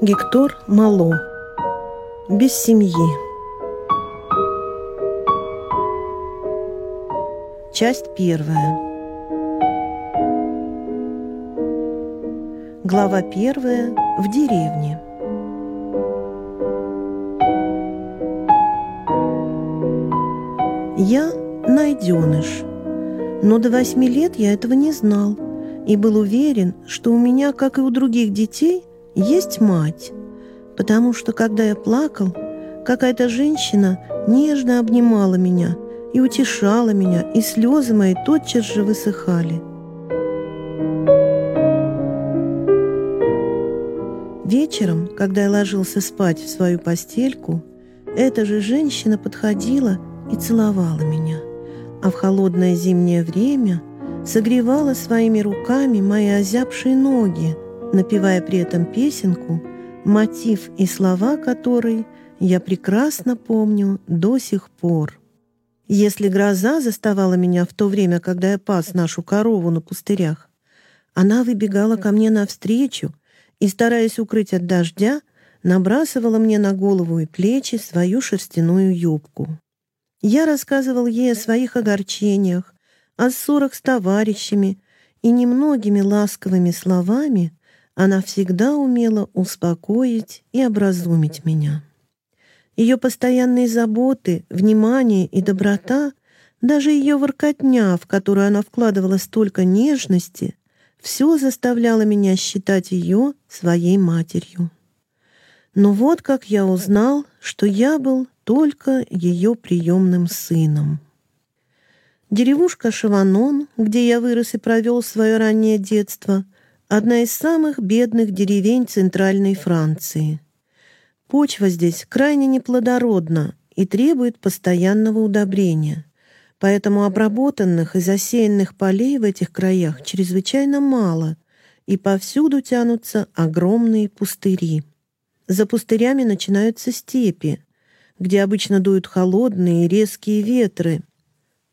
Гектор Мало. Без семьи. Часть первая. Глава первая. В деревне. Я найденыш. Но до восьми лет я этого не знал и был уверен, что у меня, как и у других детей, есть мать, потому что, когда я плакал, какая-то женщина нежно обнимала меня и утешала меня, и слезы мои тотчас же высыхали. Вечером, когда я ложился спать в свою постельку, эта же женщина подходила и целовала меня, а в холодное зимнее время согревала своими руками мои озябшие ноги – напевая при этом песенку, мотив и слова которой я прекрасно помню до сих пор. Если гроза заставала меня в то время, когда я пас нашу корову на пустырях, она выбегала ко мне навстречу и, стараясь укрыть от дождя, набрасывала мне на голову и плечи свою шерстяную юбку. Я рассказывал ей о своих огорчениях, о ссорах с товарищами, и немногими ласковыми словами она всегда умела успокоить и образумить меня. Ее постоянные заботы, внимание и доброта, даже ее воркотня, в которую она вкладывала столько нежности, все заставляло меня считать ее своей матерью. Но вот как я узнал, что я был только ее приемным сыном. Деревушка Шаванон, где я вырос и провел свое раннее детство — одна из самых бедных деревень Центральной Франции. Почва здесь крайне неплодородна и требует постоянного удобрения, поэтому обработанных и засеянных полей в этих краях чрезвычайно мало, и повсюду тянутся огромные пустыри. За пустырями начинаются степи, где обычно дуют холодные и резкие ветры,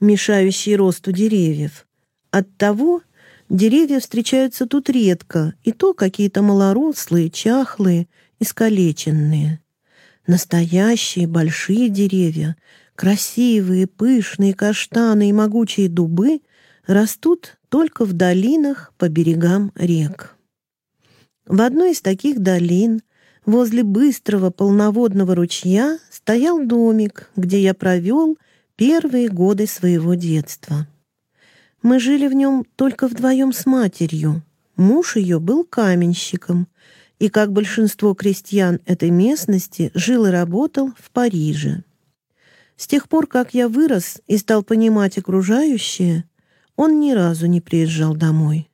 мешающие росту деревьев. Оттого Деревья встречаются тут редко, и то какие-то малорослые, чахлые, искалеченные. Настоящие большие деревья, красивые, пышные каштаны и могучие дубы растут только в долинах по берегам рек. В одной из таких долин, возле быстрого полноводного ручья, стоял домик, где я провел первые годы своего детства. Мы жили в нем только вдвоем с матерью. Муж ее был каменщиком, и, как большинство крестьян этой местности, жил и работал в Париже. С тех пор, как я вырос и стал понимать окружающее, он ни разу не приезжал домой.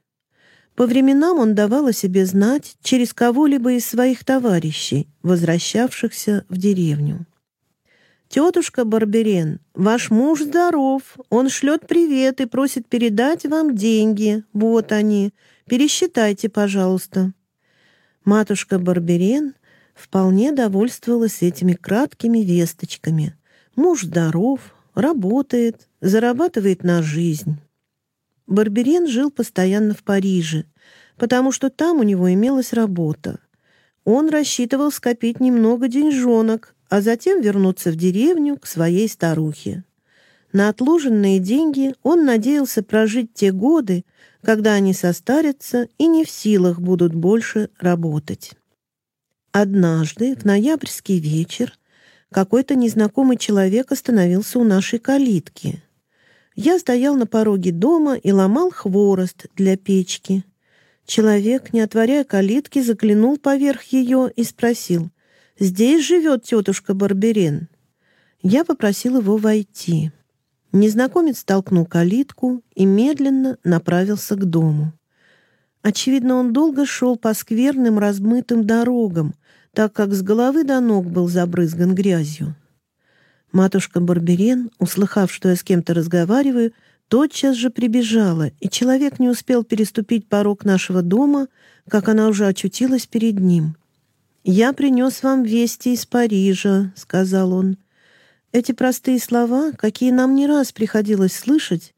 По временам он давал о себе знать через кого-либо из своих товарищей, возвращавшихся в деревню. «Тетушка Барберен, ваш муж здоров. Он шлет привет и просит передать вам деньги. Вот они. Пересчитайте, пожалуйста». Матушка Барберен вполне довольствовалась этими краткими весточками. Муж здоров, работает, зарабатывает на жизнь. Барберен жил постоянно в Париже, потому что там у него имелась работа. Он рассчитывал скопить немного деньжонок, а затем вернуться в деревню к своей старухе. На отложенные деньги он надеялся прожить те годы, когда они состарятся и не в силах будут больше работать. Однажды, в ноябрьский вечер, какой-то незнакомый человек остановился у нашей калитки. Я стоял на пороге дома и ломал хворост для печки. Человек, не отворяя калитки, заглянул поверх ее и спросил, Здесь живет тетушка Барберин. Я попросил его войти. Незнакомец толкнул калитку и медленно направился к дому. Очевидно, он долго шел по скверным размытым дорогам, так как с головы до ног был забрызган грязью. Матушка Барберен, услыхав, что я с кем-то разговариваю, тотчас же прибежала, и человек не успел переступить порог нашего дома, как она уже очутилась перед ним. «Я принес вам вести из Парижа», — сказал он. Эти простые слова, какие нам не раз приходилось слышать,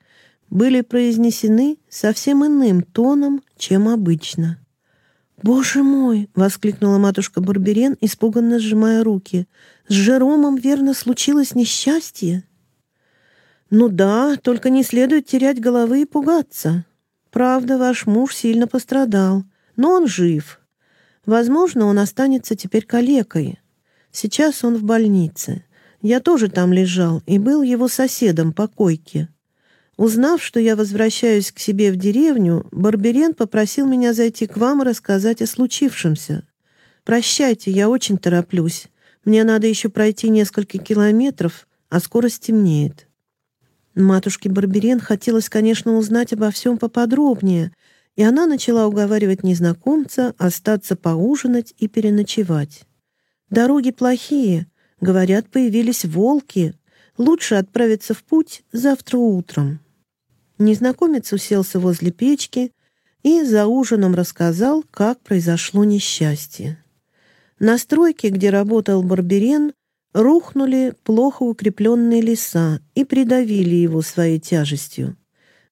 были произнесены совсем иным тоном, чем обычно. «Боже мой!» — воскликнула матушка Барберен, испуганно сжимая руки. «С Жеромом, верно, случилось несчастье?» «Ну да, только не следует терять головы и пугаться. Правда, ваш муж сильно пострадал, но он жив. Возможно, он останется теперь калекой. Сейчас он в больнице. Я тоже там лежал и был его соседом по койке. Узнав, что я возвращаюсь к себе в деревню, Барберен попросил меня зайти к вам и рассказать о случившемся. Прощайте, я очень тороплюсь. Мне надо еще пройти несколько километров, а скоро стемнеет. Матушке Барберен хотелось, конечно, узнать обо всем поподробнее, и она начала уговаривать незнакомца остаться поужинать и переночевать. «Дороги плохие. Говорят, появились волки. Лучше отправиться в путь завтра утром». Незнакомец уселся возле печки и за ужином рассказал, как произошло несчастье. На стройке, где работал Барберен, рухнули плохо укрепленные леса и придавили его своей тяжестью.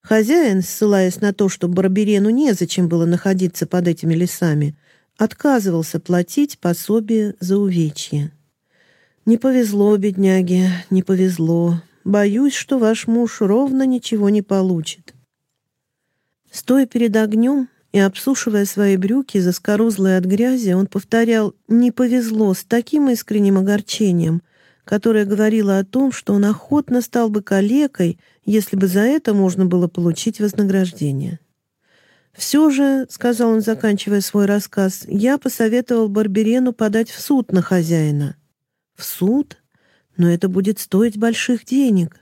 Хозяин, ссылаясь на то, что Барберену незачем было находиться под этими лесами, отказывался платить пособие за увечье. «Не повезло, бедняге, не повезло. Боюсь, что ваш муж ровно ничего не получит. Стоя перед огнем и обсушивая свои брюки, заскорузлые от грязи, он повторял «не повезло» с таким искренним огорчением, которое говорило о том, что он охотно стал бы калекой, если бы за это можно было получить вознаграждение. «Все же», — сказал он, заканчивая свой рассказ, — «я посоветовал Барберену подать в суд на хозяина». «В суд?» но это будет стоить больших денег.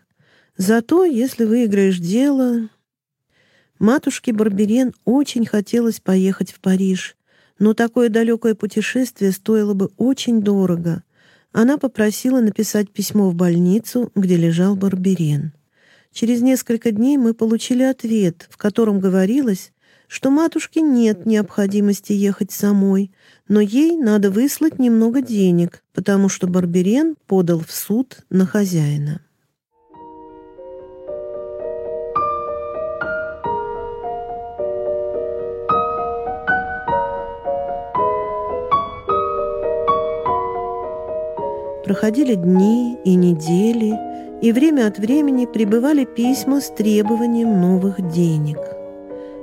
Зато, если выиграешь дело... Матушке Барберен очень хотелось поехать в Париж, но такое далекое путешествие стоило бы очень дорого. Она попросила написать письмо в больницу, где лежал Барберен. Через несколько дней мы получили ответ, в котором говорилось, что матушке нет необходимости ехать самой, но ей надо выслать немного денег, потому что Барберен подал в суд на хозяина. Проходили дни и недели, и время от времени прибывали письма с требованием новых денег –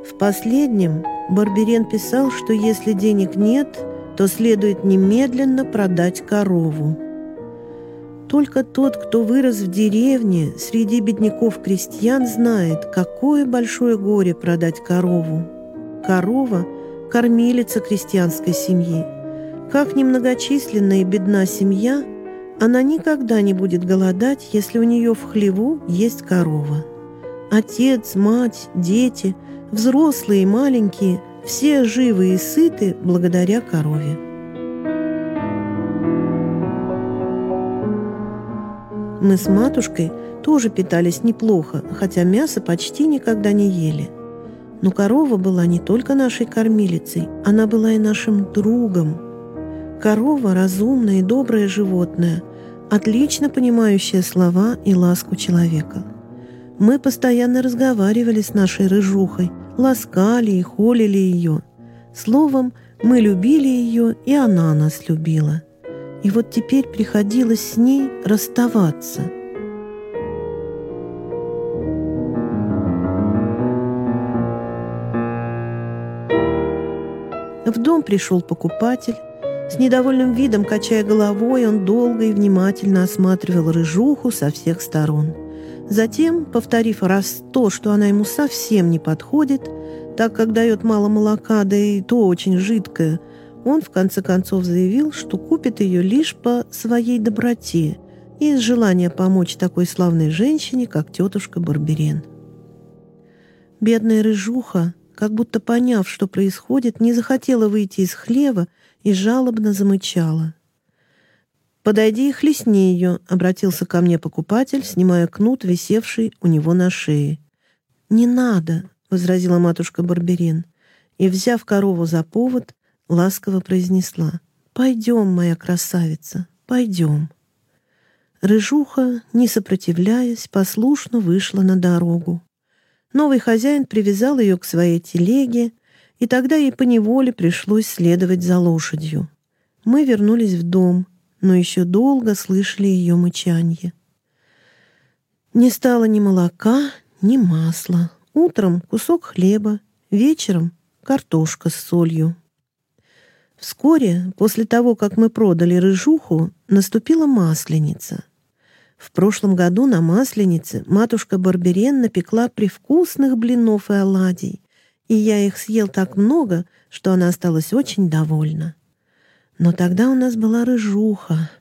в последнем Барберен писал, что если денег нет, то следует немедленно продать корову. Только тот, кто вырос в деревне, среди бедняков-крестьян, знает, какое большое горе продать корову. Корова – кормилица крестьянской семьи. Как немногочисленная и бедна семья, она никогда не будет голодать, если у нее в хлеву есть корова. Отец, мать, дети – Взрослые и маленькие, все живы и сыты благодаря корове. Мы с матушкой тоже питались неплохо, хотя мясо почти никогда не ели. Но корова была не только нашей кормилицей, она была и нашим другом. Корова – разумное и доброе животное, отлично понимающее слова и ласку человека. Мы постоянно разговаривали с нашей рыжухой, ласкали и холили ее. Словом, мы любили ее, и она нас любила. И вот теперь приходилось с ней расставаться. В дом пришел покупатель. С недовольным видом, качая головой, он долго и внимательно осматривал рыжуху со всех сторон – Затем, повторив раз то, что она ему совсем не подходит, так как дает мало молока, да и то очень жидкое, он в конце концов заявил, что купит ее лишь по своей доброте и из желания помочь такой славной женщине, как тетушка Барберен. Бедная рыжуха, как будто поняв, что происходит, не захотела выйти из хлева и жалобно замычала – «Подойди и хлестни ее», — обратился ко мне покупатель, снимая кнут, висевший у него на шее. «Не надо», — возразила матушка Барберин, и, взяв корову за повод, ласково произнесла. «Пойдем, моя красавица, пойдем». Рыжуха, не сопротивляясь, послушно вышла на дорогу. Новый хозяин привязал ее к своей телеге, и тогда ей поневоле пришлось следовать за лошадью. Мы вернулись в дом, но еще долго слышали ее мычанье. Не стало ни молока, ни масла. Утром кусок хлеба, вечером картошка с солью. Вскоре, после того, как мы продали рыжуху, наступила масленица. В прошлом году на масленице матушка Барберен напекла привкусных блинов и оладий, и я их съел так много, что она осталась очень довольна. Но тогда у нас была рыжуха.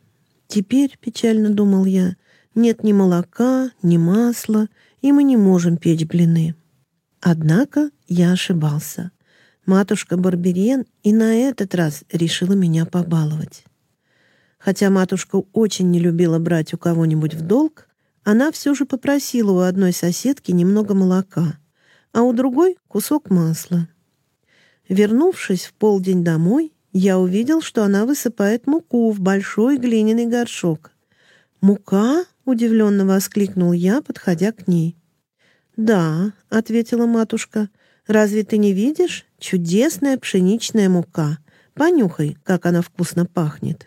Теперь, печально думал я, нет ни молока, ни масла, и мы не можем печь блины. Однако я ошибался. Матушка Барберен и на этот раз решила меня побаловать. Хотя матушка очень не любила брать у кого-нибудь в долг, она все же попросила у одной соседки немного молока, а у другой — кусок масла. Вернувшись в полдень домой, я увидел, что она высыпает муку в большой глиняный горшок. «Мука?» — удивленно воскликнул я, подходя к ней. «Да», — ответила матушка, — «разве ты не видишь? Чудесная пшеничная мука. Понюхай, как она вкусно пахнет».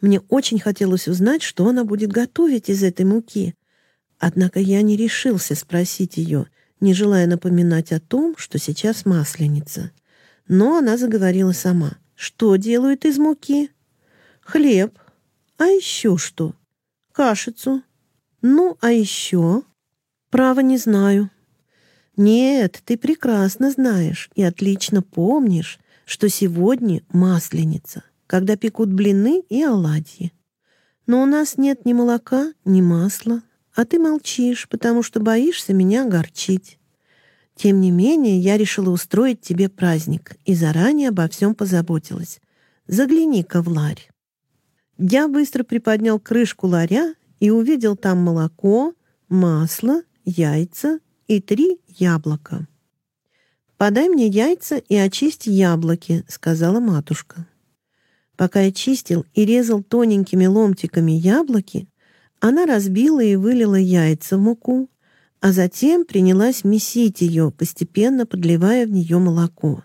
Мне очень хотелось узнать, что она будет готовить из этой муки. Однако я не решился спросить ее, не желая напоминать о том, что сейчас масленица. Но она заговорила сама. «Что делают из муки?» «Хлеб. А еще что?» «Кашицу. Ну, а еще?» «Право не знаю». «Нет, ты прекрасно знаешь и отлично помнишь, что сегодня масленица, когда пекут блины и оладьи. Но у нас нет ни молока, ни масла, а ты молчишь, потому что боишься меня огорчить. Тем не менее, я решила устроить тебе праздник и заранее обо всем позаботилась. Загляни-ка в ларь. Я быстро приподнял крышку ларя и увидел там молоко, масло, яйца и три яблока. «Подай мне яйца и очисти яблоки», — сказала матушка. Пока я чистил и резал тоненькими ломтиками яблоки, она разбила и вылила яйца в муку, а затем принялась месить ее, постепенно подливая в нее молоко.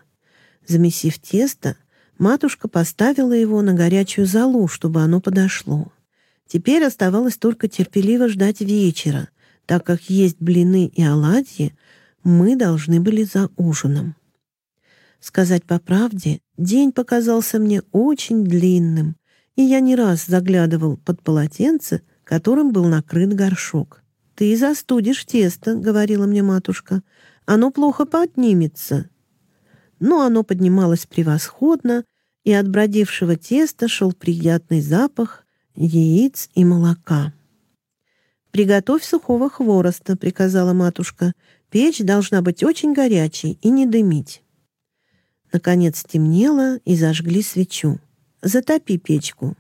Замесив тесто, матушка поставила его на горячую золу, чтобы оно подошло. Теперь оставалось только терпеливо ждать вечера, так как есть блины и оладьи мы должны были за ужином. Сказать по правде, день показался мне очень длинным, и я не раз заглядывал под полотенце, которым был накрыт горшок. «Ты застудишь тесто», — говорила мне матушка. «Оно плохо поднимется». Но оно поднималось превосходно, и от бродившего теста шел приятный запах яиц и молока. «Приготовь сухого хвороста», — приказала матушка. «Печь должна быть очень горячей и не дымить». Наконец стемнело, и зажгли свечу. «Затопи печку».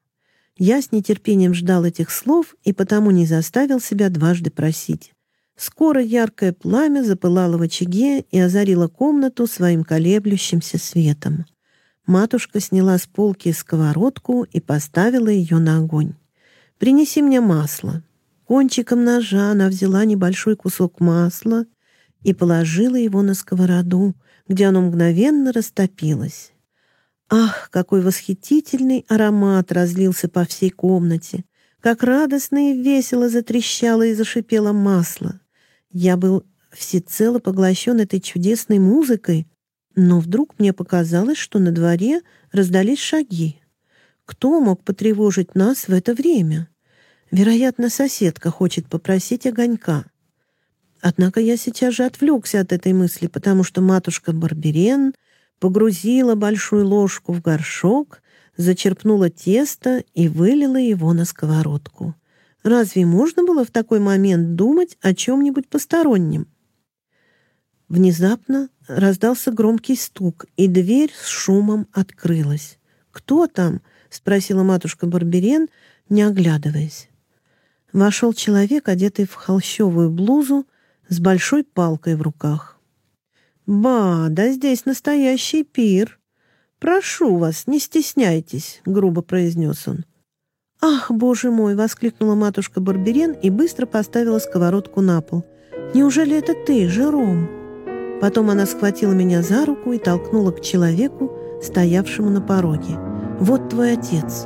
Я с нетерпением ждал этих слов и потому не заставил себя дважды просить. Скоро яркое пламя запылало в очаге и озарило комнату своим колеблющимся светом. Матушка сняла с полки сковородку и поставила ее на огонь. «Принеси мне масло». Кончиком ножа она взяла небольшой кусок масла и положила его на сковороду, где оно мгновенно растопилось. Ах, какой восхитительный аромат разлился по всей комнате! Как радостно и весело затрещало и зашипело масло! Я был всецело поглощен этой чудесной музыкой, но вдруг мне показалось, что на дворе раздались шаги. Кто мог потревожить нас в это время? Вероятно, соседка хочет попросить огонька. Однако я сейчас же отвлекся от этой мысли, потому что матушка Барберен погрузила большую ложку в горшок, зачерпнула тесто и вылила его на сковородку. Разве можно было в такой момент думать о чем-нибудь постороннем? Внезапно раздался громкий стук, и дверь с шумом открылась. «Кто там?» — спросила матушка Барберен, не оглядываясь. Вошел человек, одетый в холщовую блузу, с большой палкой в руках. «Ба, да здесь настоящий пир. Прошу вас, не стесняйтесь», — грубо произнес он. «Ах, боже мой!» — воскликнула матушка Барберен и быстро поставила сковородку на пол. «Неужели это ты, Жером?» Потом она схватила меня за руку и толкнула к человеку, стоявшему на пороге. «Вот твой отец.